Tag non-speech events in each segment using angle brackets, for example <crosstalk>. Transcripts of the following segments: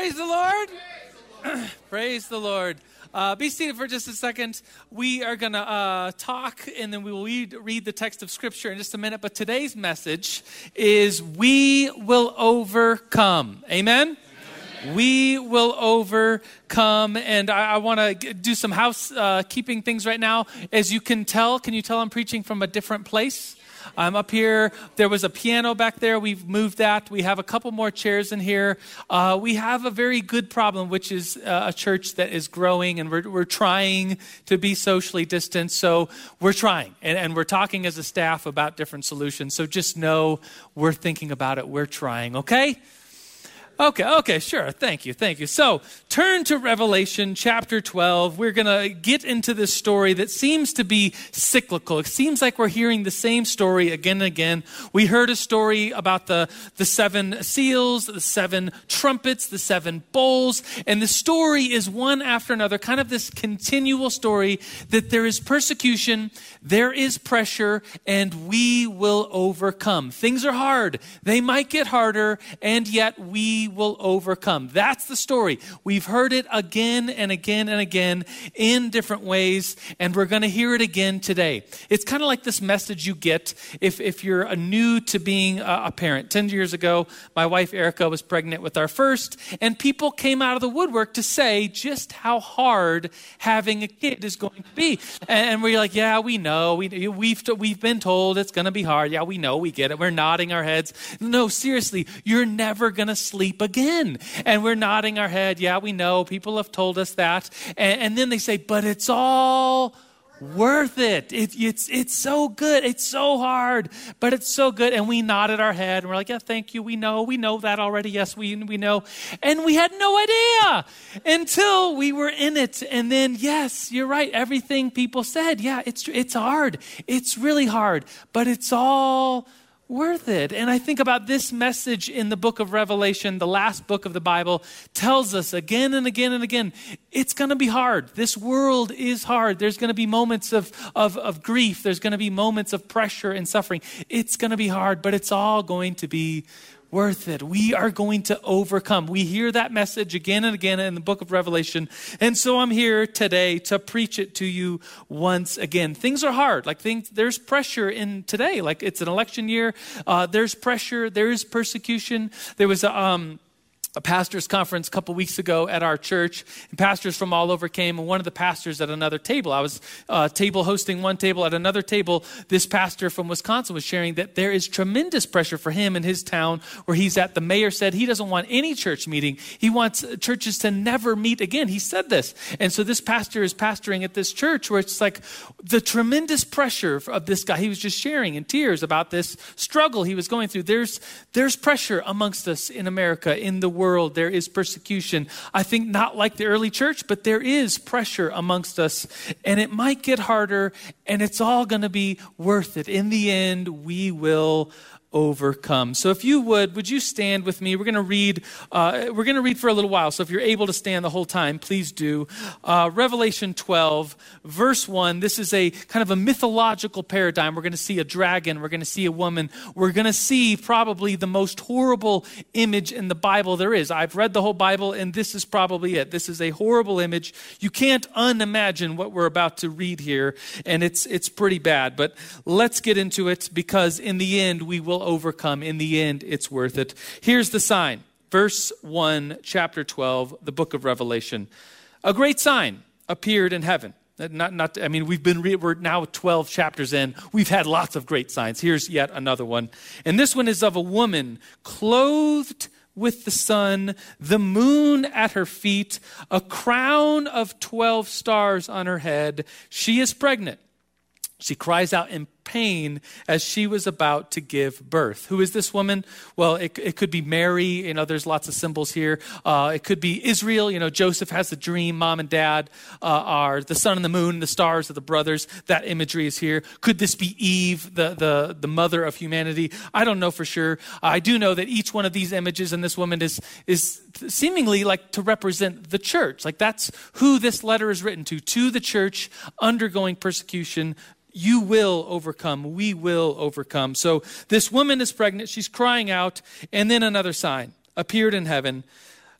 Praise the Lord. <clears throat> Praise the Lord. Uh, be seated for just a second. We are going to uh, talk and then we will read, read the text of Scripture in just a minute. But today's message is We will overcome. Amen? Amen. We will overcome. And I, I want to do some housekeeping uh, things right now. As you can tell, can you tell I'm preaching from a different place? I'm up here. There was a piano back there. We've moved that. We have a couple more chairs in here. Uh, we have a very good problem, which is uh, a church that is growing, and we're, we're trying to be socially distant. So we're trying, and, and we're talking as a staff about different solutions. So just know we're thinking about it. We're trying, okay? Okay, okay, sure. Thank you, thank you. So turn to Revelation chapter 12. We're going to get into this story that seems to be cyclical. It seems like we're hearing the same story again and again. We heard a story about the, the seven seals, the seven trumpets, the seven bowls, and the story is one after another, kind of this continual story that there is persecution, there is pressure, and we will overcome. Things are hard. They might get harder, and yet we will overcome. That's the story. We've heard it again and again and again in different ways, and we're going to hear it again today. It's kind of like this message you get if, if you're new to being a parent. Ten years ago, my wife Erica was pregnant with our first, and people came out of the woodwork to say just how hard having a kid is going to be. And we're like, yeah, we know. We, we've, we've been told it's going to be hard. Yeah, we know. We get it. We're nodding our heads. No, seriously, you're never going to sleep again. And we're nodding our head. Yeah, we know. People have told us that. And, and then they say, but it's all worth it. it. It's, it's so good. It's so hard, but it's so good. And we nodded our head and we're like, yeah, thank you. We know. We know that already. Yes, we, we know. And we had no idea until we were in it. And then, yes, you're right. Everything people said, yeah, it's, it's hard. It's really hard, but it's all worth it. And I think about this message in the book of Revelation, the last book of the Bible, tells us again and again and again it's going to be hard. This world is hard. There's going to be moments of, of, of grief, there's going to be moments of pressure and suffering. It's going to be hard, but it's all going to be worth it. We are going to overcome. We hear that message again and again in the book of Revelation. And so I'm here today to preach it to you once again. Things are hard. Like things, there's pressure in today. Like it's an election year. Uh, there's pressure. There is persecution. There was a, um, a pastors conference a couple weeks ago at our church and pastors from all over came and one of the pastors at another table. I was uh, table hosting one table at another table. This pastor from wisconsin was sharing that there is tremendous pressure for him in his town where he's at. The mayor said he doesn't want any church meeting. He wants churches to never meet again. He said this. And so this pastor is pastoring at this church where it's like the tremendous pressure of this guy. He was just sharing in tears about this struggle he was going through. There's there's pressure amongst us in america in the world, there is persecution. I think not like the early church, but there is pressure amongst us. And it might get harder, and it's all going to be worth it. In the end, we will overcome. So if you would, would you stand with me? We're going to read. Uh, we're going to read for a little while. So if you're able to stand the whole time, please do. Uh, Revelation 12, verse 1. This is a kind of a mythological paradigm. We're going to see a dragon. We're going to see a woman. We're going to see probably the most horrible image in the Bible there is. I've read the whole Bible, and this is probably it. This is a horrible image. You can't unimagine what we're about to read here, and it's it's pretty bad. But let's get into it because in the end we will overcome. In the end, it's worth it. Here's the sign. Verse 1, chapter 12, the book of Revelation. A great sign appeared in heaven. Not, not, I mean, we've been, re- we're now 12 chapters in. We've had lots of great signs. Here's yet another one. And this one is of a woman clothed with the sun, the moon at her feet, a crown of 12 stars on her head. She is pregnant. She cries out in pain as she was about to give birth. Who is this woman? Well, it, it could be Mary. You know, there's lots of symbols here. Uh, it could be Israel. You know, Joseph has the dream. Mom and dad uh, are the sun and the moon, the stars are the brothers. That imagery is here. Could this be Eve, the, the, the mother of humanity? I don't know for sure. I do know that each one of these images and this woman is, is seemingly like to represent the church. Like that's who this letter is written to, to the church undergoing persecution you will overcome. We will overcome. So this woman is pregnant. She's crying out. And then another sign appeared in heaven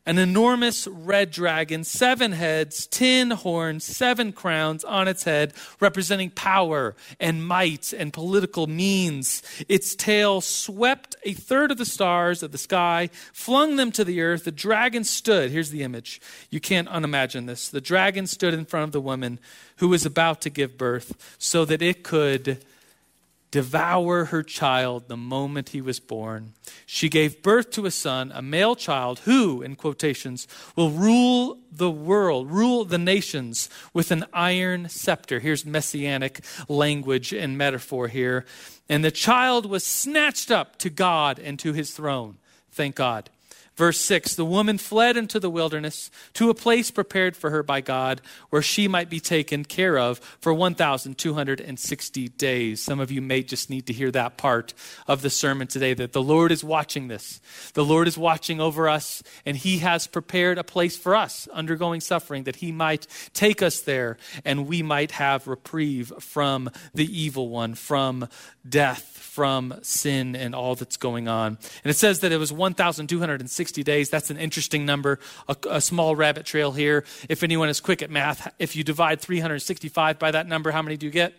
an enormous red dragon, seven heads, ten horns, seven crowns on its head, representing power and might and political means. Its tail swept a third of the stars of the sky, flung them to the earth. The dragon stood. Here's the image. You can't unimagine this. The dragon stood in front of the woman who was about to give birth so that it could devour her child the moment he was born. She gave birth to a son, a male child, who, in quotations, will rule the world, rule the nations with an iron scepter. Here's messianic language and metaphor here. And the child was snatched up to God and to his throne. Thank God. Verse 6 The woman fled into the wilderness to a place prepared for her by God where she might be taken care of for 1,260 days. Some of you may just need to hear that part of the sermon today that the Lord is watching this. The Lord is watching over us, and He has prepared a place for us undergoing suffering that He might take us there and we might have reprieve from the evil one, from death, from sin, and all that's going on. And it says that it was 1,260 days. That's an interesting number, a, a, small rabbit trail here. If anyone is quick at math, if you divide 365 by that number, how many do you get?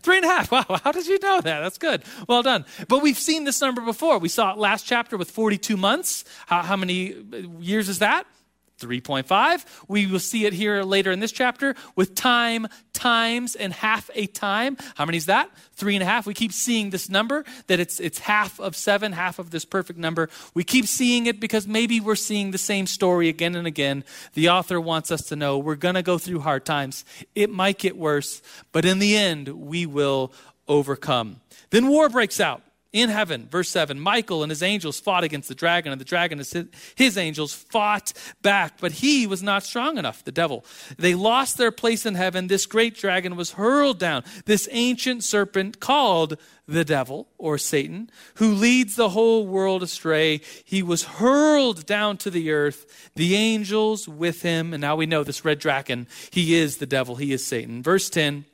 Three and a half. Wow, how did you know that? That's good. Well done. But we've seen this number before. We saw it last chapter with 42 months. How, how many years is that? 3.5. We will see it here later in this chapter with time, times, and half a time. How many is that? Three and a half. We keep seeing this number, that it's, it's half of seven, half of this perfect number. We keep seeing it because maybe we're seeing the same story again and again. The author wants us to know we're going to go through hard times. It might get worse, but in the end, we will overcome. Then war breaks out in heaven, verse 7, Michael and his angels fought against the dragon, and the dragon and his angels fought back, but he was not strong enough, the devil. They lost their place in heaven. This great dragon was hurled down, this ancient serpent called the devil or Satan, who leads the whole world astray. He was hurled down to the earth, the angels with him. And now we know this red dragon, he is the devil, he is Satan. Verse 10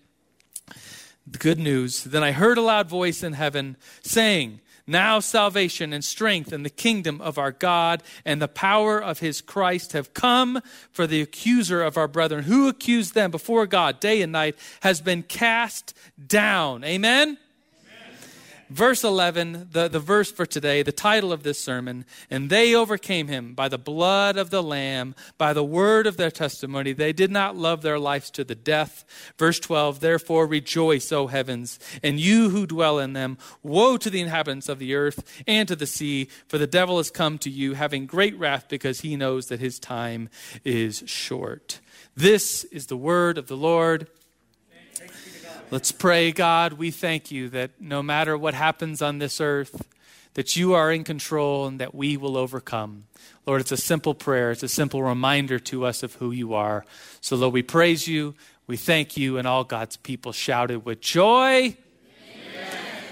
the good news. Then I heard a loud voice in heaven saying, Now salvation and strength and the kingdom of our God and the power of his Christ have come, for the accuser of our brethren, who accused them before God day and night, has been cast down. Amen? Verse 11, the, the verse for today, the title of this sermon, and they overcame him by the blood of the Lamb, by the word of their testimony. They did not love their lives to the death. Verse 12, therefore rejoice, O heavens, and you who dwell in them. Woe to the inhabitants of the earth and to the sea, for the devil has come to you, having great wrath, because he knows that his time is short. This is the word of the Lord. Let's pray, God. We thank you that no matter what happens on this earth, that you are in control and that we will overcome. Lord, it's a simple prayer. It's a simple reminder to us of who you are. So, Lord, we praise you. We thank you. And all God's people shouted with joy.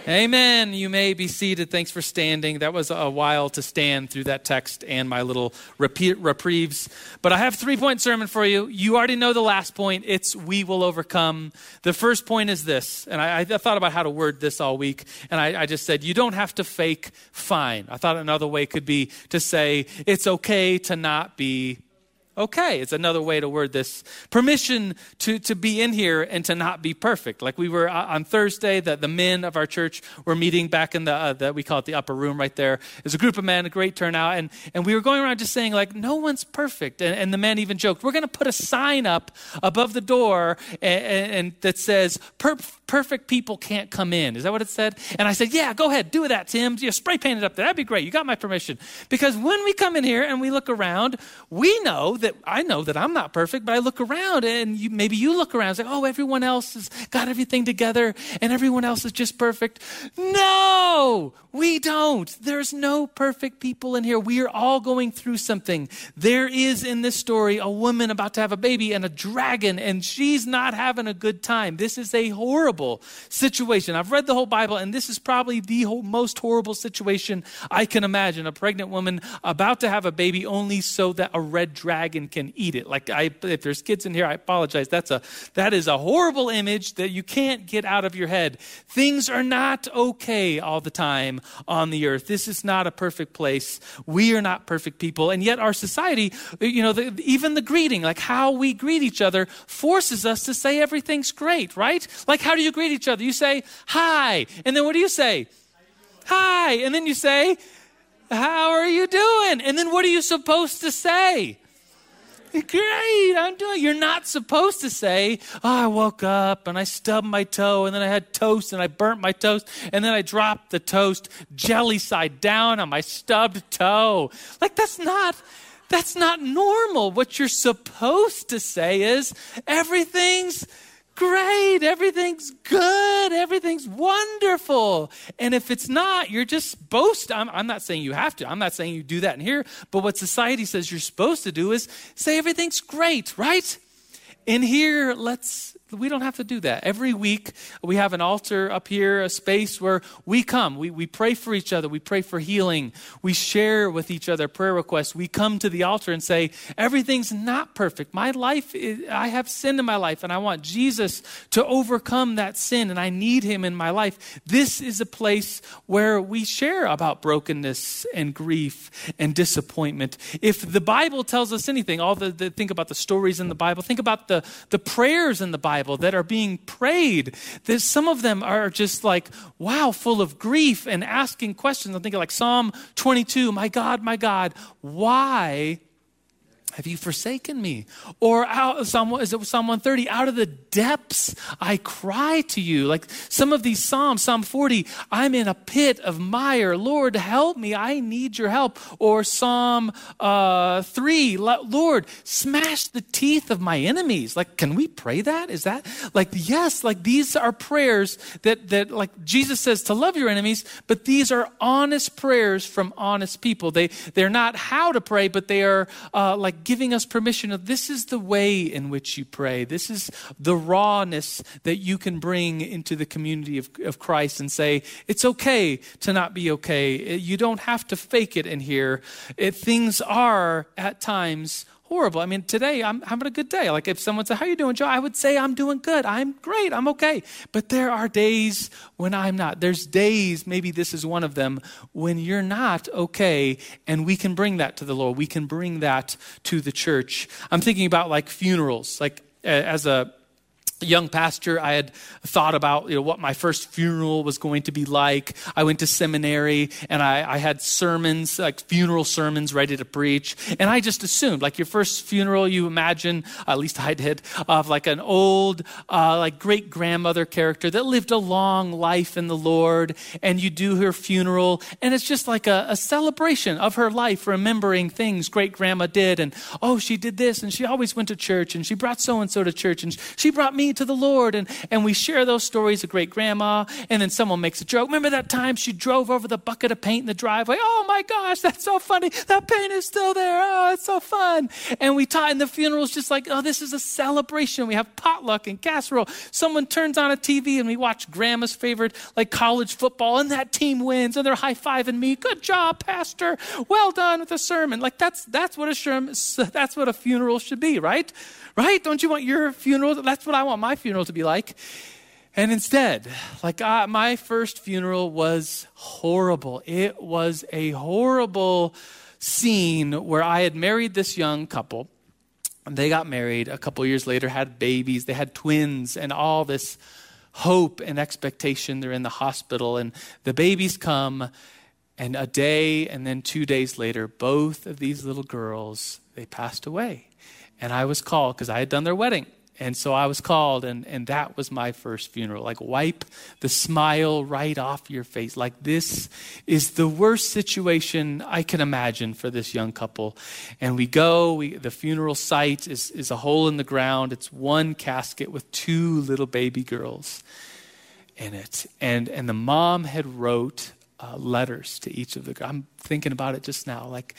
Amen. You may be seated. Thanks for standing. That was a while to stand through that text and my little repeat, reprieves. But I have three point sermon for you. You already know the last point. It's we will overcome. The first point is this, and I, I thought about how to word this all week, and I, I just said you don't have to fake fine. I thought another way could be to say it's okay to not be okay. It's another way to word this. Permission to, to be in here and to not be perfect. Like we were uh, on Thursday, that the men of our church were meeting back in the, uh, the, we call it the upper room right there. A group of men, a great turnout. And, and we were going around just saying like, no one's perfect. And, and the men even joked, we're going to put a sign up above the door and, and that says, perfect people can't come in. Is that what it said? And I said, yeah, go ahead, do that, Tim. You spray paint it up there. That'd be great. You got my permission. Because when we come in here and we look around, we know that I know that I'm not perfect, but I look around and you, maybe you look around and say, oh, everyone else has got everything together and everyone else is just perfect. No, we don't. There's no perfect people in here. We are all going through something. There is in this story a woman about to have a baby and a dragon, and she's not having a good time. This is a horrible situation. I've read the whole Bible, and this is probably the most horrible situation I can imagine. A pregnant woman about to have a baby only so that a red dragon dragon can eat it. Like I, if there's kids in here, I apologize. That's a that is a horrible image that you can't get out of your head. Things are not okay all the time on the earth. This is not a perfect place. We are not perfect people, and yet our society, you know, the, even the greeting, like how we greet each other, forces us to say everything's great, right? Like how do you greet each other? You say hi, and then what do you say? Hi, and then you say how are you doing? And then what are you supposed to say? Great, I'm doing. You're not supposed to say, "Oh, I woke up and I stubbed my toe, and then I had toast and I burnt my toast, and then I dropped the toast jelly side down on my stubbed toe." Like that's not that's not normal. What you're supposed to say is, "Everything's great, everything's good, everything's wonderful. And if it's not, you're just boast. I'm, I'm, not saying you have to, I'm not saying you do that in here, but what society says you're supposed to do is say everything's great, right? In here, let's we don't have to do that. Every week, we have an altar up here, a space where we come. We, we pray for each other. We pray for healing. We share with each other prayer requests. We come to the altar and say, Everything's not perfect. My life, is, I have sin in my life, and I want Jesus to overcome that sin, and I need him in my life. This is a place where we share about brokenness and grief and disappointment. If the Bible tells us anything, all the, the think about the stories in the Bible, think about the, the prayers in the Bible Bible that are being prayed. That some of them are just like, wow, full of grief and asking questions. I'm thinking like Psalm 22, my God, my God, why have you forsaken me? Or out, Psalm, is it Psalm 130? Out of the depths I cry to you. Like some of these Psalms, Psalm 40, I'm in a pit of mire. Lord, help me. I need your help. Or Psalm uh, 3, Lord, smash the teeth of my enemies. Like, can we pray that? Is that like, yes, like these are prayers that, that like Jesus says to love your enemies, but these are honest prayers from honest people. They, they're not how to pray, but they are uh, like giving us permission of this is the way in which you pray. This is the rawness that you can bring into the community of, of Christ and say, it's okay to not be okay. You don't have to fake it in here. It, things are at times horrible. I mean, today I'm having a good day. Like if someone said, How you doing, Joe? I would say I'm doing good. I'm great. I'm okay. But there are days when I'm not. There's days, maybe this is one of them, when you're not okay. And we can bring that to the Lord. We can bring that to the church. I'm thinking about like funerals. Like as a young pastor, I had thought about you know, what my first funeral was going to be like. I went to seminary and I, I, had sermons, like funeral sermons, ready to preach. And I just assumed, like your first funeral, you imagine, at least I did, of like an old, uh, like great grandmother character that lived a long life in the Lord. And you do her funeral, and it's just like a, a celebration of her life, remembering things great grandma did. And oh, she did this, and she always went to church, and she brought so and so to church, and she brought me to the Lord. And, and we share those stories of great grandma. And then someone makes a joke. Remember that time she drove over the bucket of paint in the driveway? Oh my gosh, that's so funny. That paint is still there. Oh, it's so fun. And we taught in the funeral, it's just like, oh, this is a celebration. We have potluck and casserole. Someone turns on a TV and we watch grandma's favorite, like college football, and that team wins and they're high fiving me. Good job, Pastor. Well done with the sermon. Like that's that's what a sermon, that's what a funeral should be, right? Right? Don't you want your funeral? That's what I want my funeral to be like. And instead, like uh, my first funeral was horrible. It was a horrible scene where I had married this young couple. And they got married a couple years later, had babies, they had twins, and all this hope and expectation. They're in the hospital, and the babies come, and a day and then two days later, both of these little girls, they passed away. And I was called because I had done their wedding. And so I was called, and, and that was my first funeral. Like, wipe the smile right off your face. Like, this is the worst situation I can imagine for this young couple. And we go, we, the funeral site is, is a hole in the ground. It's one casket with two little baby girls in it. And, and the mom had wrote uh, letters to each of the I'm thinking about it just now. Like,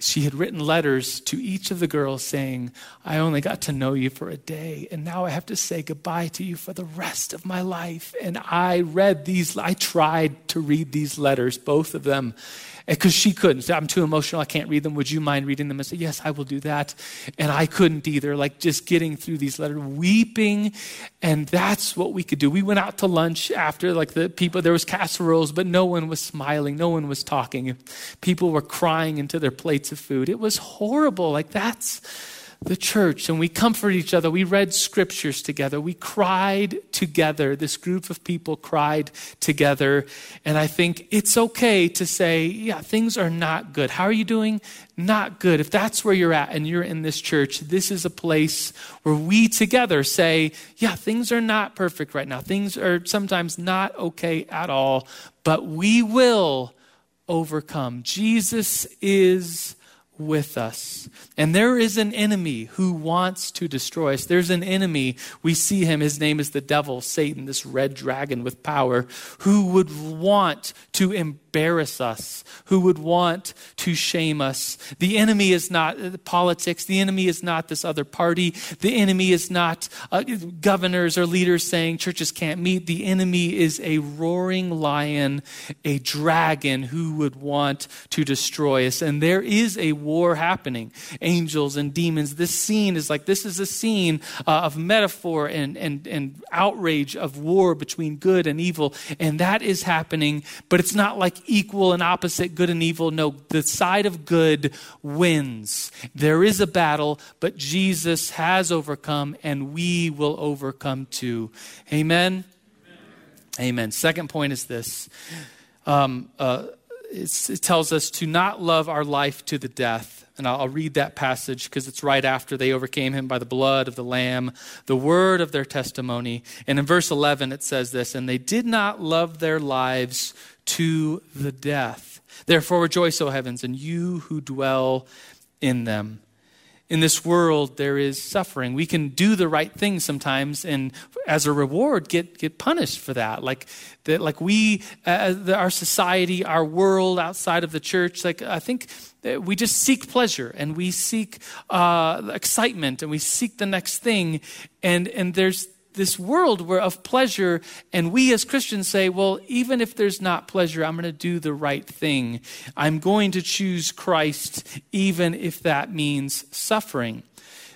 she had written letters to each of the girls saying, I only got to know you for a day, and now I have to say goodbye to you for the rest of my life. And I read these, I tried to read these letters, both of them. because she couldn't. I'm too emotional. I can't read them. Would you mind reading them? And say, Yes, I will do that. And I couldn't either. Like just getting through these letters, weeping. And that's what we could do. We went out to lunch after, like the people, there was casseroles, but no one was smiling. No one was talking. People were crying into their plates of food. It was horrible. Like that's the church and we comforted each other. We read scriptures together. We cried together. This group of people cried together. And I think it's okay to say, yeah, things are not good. How are you doing? Not good. If that's where you're at and you're in this church, this is a place where we together say, yeah, things are not perfect right now. Things are sometimes not okay at all, but we will overcome. Jesus is with us. And there is an enemy who wants to destroy us. There's an enemy. We see him. His name is the devil, Satan, this red dragon with power, who would want to embarrass us, who would want to shame us. The enemy is not politics. The enemy is not this other party. The enemy is not uh, governors or leaders saying churches can't meet. The enemy is a roaring lion, a dragon who would want to destroy us. And there is a war happening angels and demons. This scene is like this is a scene uh, of metaphor and, and, and outrage of war between good and evil. And that is happening, but it's not like equal and opposite good and evil. No, the side of good wins. There is a battle, but Jesus has overcome, and we will overcome too. Amen. Amen. Amen. Second point is this. Um, uh, it tells us to not love our life to the death. And I'll, I'll read that passage because it's right after they overcame him by the blood of the Lamb, the word of their testimony. And in verse 11, it says this And they did not love their lives to the death. Therefore, rejoice, O heavens, and you who dwell in them. In this world, there is suffering. We can do the right thing sometimes, and as a reward, get, get punished for that. Like, that, like we, uh, the, our society, our world outside of the church, like I think we just seek pleasure and we seek uh, excitement and we seek the next thing, and and there's this world where of pleasure and we as christians say well even if there's not pleasure i'm going to do the right thing. I'm going to choose christ even if that means suffering.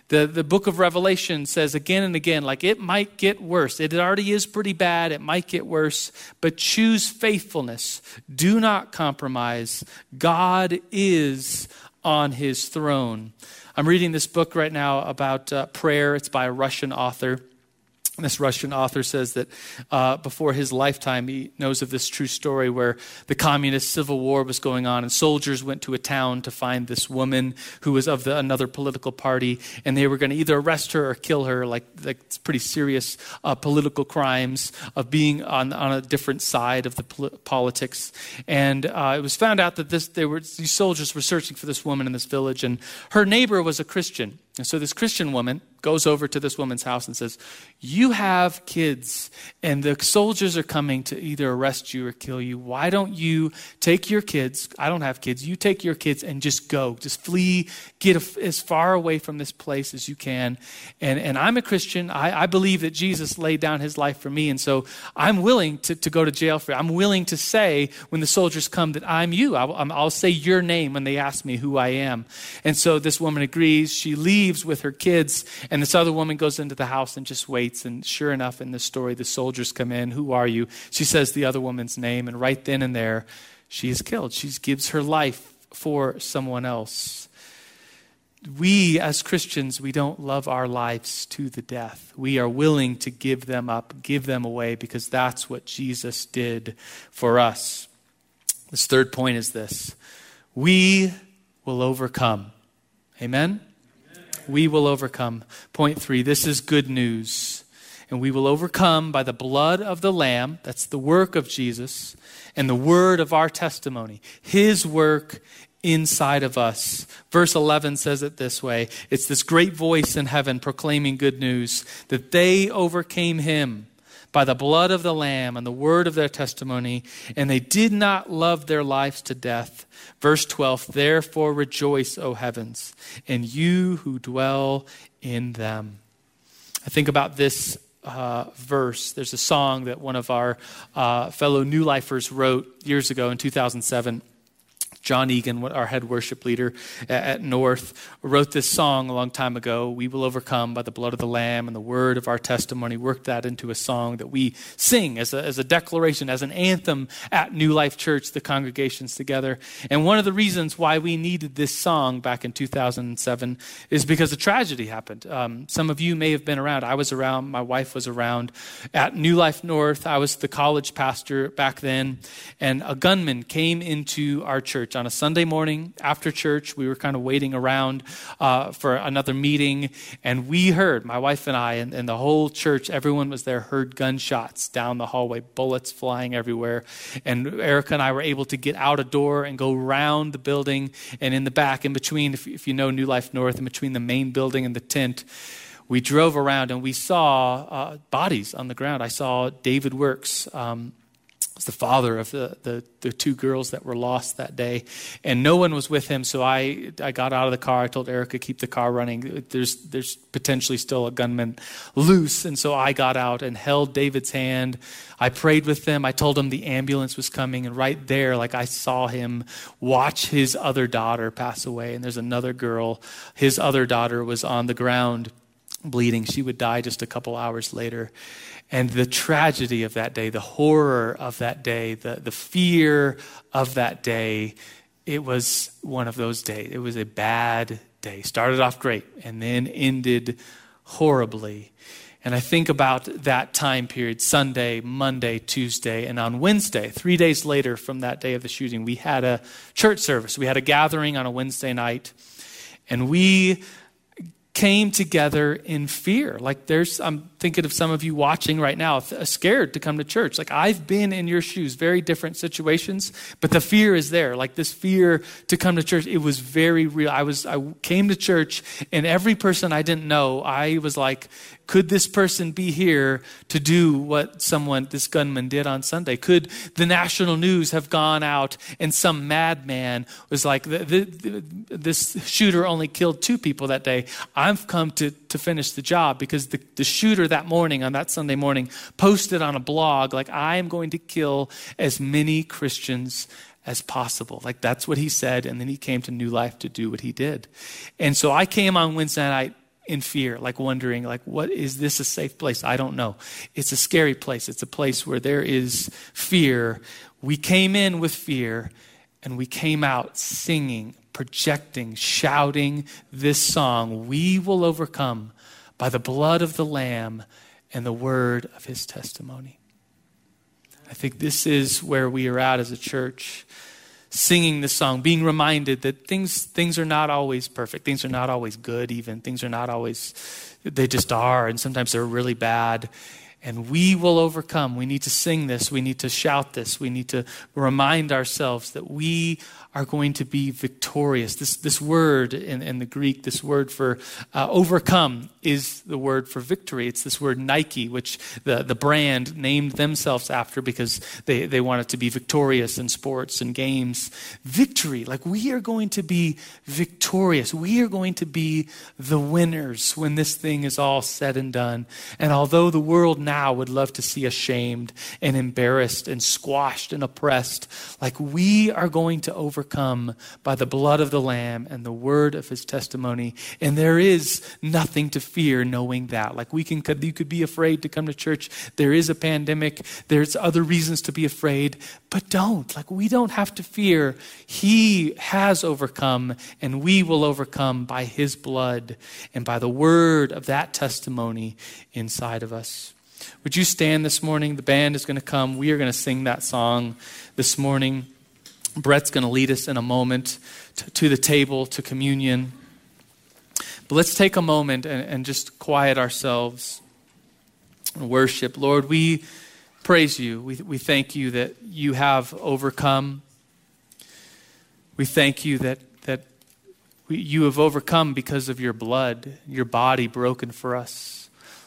The, the book of revelation says again and again like it might get worse. It already is pretty bad. It might get worse. But choose faithfulness. Do not compromise. God is on his throne. I'm reading this book right now about uh, prayer. It's by a russian author this Russian author says that uh, before his lifetime, he knows of this true story where the communist civil war was going on, and soldiers went to a town to find this woman who was of the, another political party, and they were going to either arrest her or kill her, like, like it's pretty serious uh, political crimes of being on, on a different side of the pol- politics. And uh, it was found out that this, they were, these soldiers were searching for this woman in this village, and her neighbor was a Christian. And so this Christian woman goes over to this woman's house and says, You have kids, and the soldiers are coming to either arrest you or kill you. Why don't you take your kids? I don't have kids. You take your kids and just go. Just flee, get as far away from this place as you can. And, and I'm a Christian. I, I believe that Jesus laid down his life for me. And so I'm willing to, to go to jail for you. I'm willing to say when the soldiers come that I'm you. I'll, I'll say your name when they ask me who I am. And so this woman agrees. She leaves with her kids and this other woman goes into the house and just waits. And sure enough, in this story, the soldiers come in. Who are you? She says the other woman's name. And right then and there, she is killed. She gives her life for someone else. We, as Christians, we don't love our lives to the death. We are willing to give them up, give them away, because that's what Jesus did for us. This third point is this we will overcome. Amen? We will overcome. Point three this is good news. And we will overcome by the blood of the Lamb, that's the work of Jesus, and the word of our testimony, his work inside of us. Verse 11 says it this way it's this great voice in heaven proclaiming good news that they overcame him by the blood of the Lamb and the word of their testimony, and they did not love their lives to death. Verse 12 Therefore rejoice, O heavens, and you who dwell in them. I think about this uh, verse. There's a song that one of our uh, fellow New Lifers wrote years ago in 2007 Jon Egan, our head worship leader at North, wrote this song a long time ago. We will overcome by the blood of the Lamb and the word of our testimony. Worked that into a song that we sing as a, as a declaration, as an anthem at New Life Church, the congregations together. And one of the reasons why we needed this song back in 2007 is because a tragedy happened. Um, some of you may have been around. I was around. My wife was around at New Life North. I was the college pastor back then, and a gunman came into our church on a Sunday morning after church. We were kind of waiting around uh, for another meeting, and we heard, my wife and I, and, and the whole church, everyone was there, heard gunshots down the hallway, bullets flying everywhere. And Erica and I were able to get out a door and go around the building, and in the back, in between, if, if you know New Life North, in between the main building and the tent, we drove around and we saw uh, bodies on the ground. I saw David Works. Um, was the father of the, the, the, two girls that were lost that day. And no one was with him, so I, I got out of the car. I told Erica, keep the car running. There's, there's potentially still a gunman loose. And so I got out and held David's hand. I prayed with them. I told him the ambulance was coming. And right there, like I saw him watch his other daughter pass away. And there's another girl. His other daughter was on the ground bleeding. She would die just a couple hours later. And the tragedy of that day, the horror of that day, the, the fear of that day, it was one of those days. It was a bad day. Started off great and then ended horribly. And I think about that time period Sunday, Monday, Tuesday, and on Wednesday, three days later from that day of the shooting, we had a church service. We had a gathering on a Wednesday night. And we came together in fear. Like there's, I'm thinking of some of you watching right now, uh, scared to come to church. Like I've been in your shoes, very different situations, but the fear is there. Like this fear to come to church, it was very real. I was, I came to church and every person I didn't know, I was like, could this person be here to do what someone, this gunman, did on Sunday? Could the national news have gone out and some madman was like, this shooter only killed two people that day? I've come to, to finish the job because the, the shooter that morning, on that Sunday morning, posted on a blog, like, I am going to kill as many Christians as possible. Like that's what he said. And then he came to New Life to do what he did. And so I came on Wednesday night in fear, like wondering, like, what is this a safe place? I don't know. It's a scary place. It's a place where there is fear. We came in with fear and we came out singing, projecting, shouting this song We will overcome by the blood of the Lamb and the word of his testimony. I think this is where we are at as a church singing this song, being reminded that things, things are not always perfect. Things are not always good, even. Things are not always, they just are. And sometimes they're really bad. And we will overcome. We need to sing this. We need to shout this. We need to remind ourselves that we are going to be victorious. This, this word in, in the Greek, this word for uh, overcome, is the word for victory. It's this word Nike, which the, the brand named themselves after because they, they wanted to be victorious in sports and games. Victory, like we are going to be victorious. We are going to be the winners when this thing is all said and done. And although the world now would love to see ashamed and embarrassed and squashed and oppressed, like we are going to overcome overcome by the blood of the Lamb and the word of his testimony. And there is nothing to fear knowing that. Like we can, you could be afraid to come to church. There is a pandemic. There's other reasons to be afraid, but don't. Like we don't have to fear. He has overcome and we will overcome by his blood and by the word of that testimony inside of us. Would you stand this morning? The band is going to come. We are going to sing that song this morning. Brett's going to lead us in a moment to, to, the table, to communion. But let's take a moment and, and just quiet ourselves and worship. Lord, we praise you. We, we thank you that you have overcome. We thank you that, that we, you have overcome because of your blood, your body broken for us.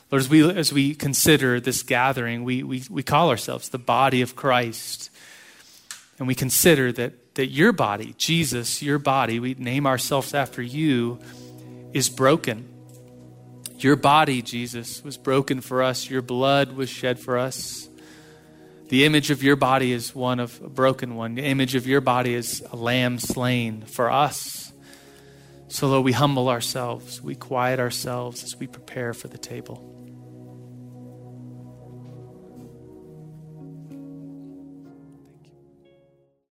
Lord, as we, as we consider this gathering, we, we, we call ourselves the body of Christ and we consider that, that your body, Jesus, your body, we name ourselves after you, is broken. Your body, Jesus, was broken for us. Your blood was shed for us. The image of your body is one of a broken one. The image of your body is a lamb slain for us. So, Lord, we humble ourselves, we quiet ourselves as we prepare for the table.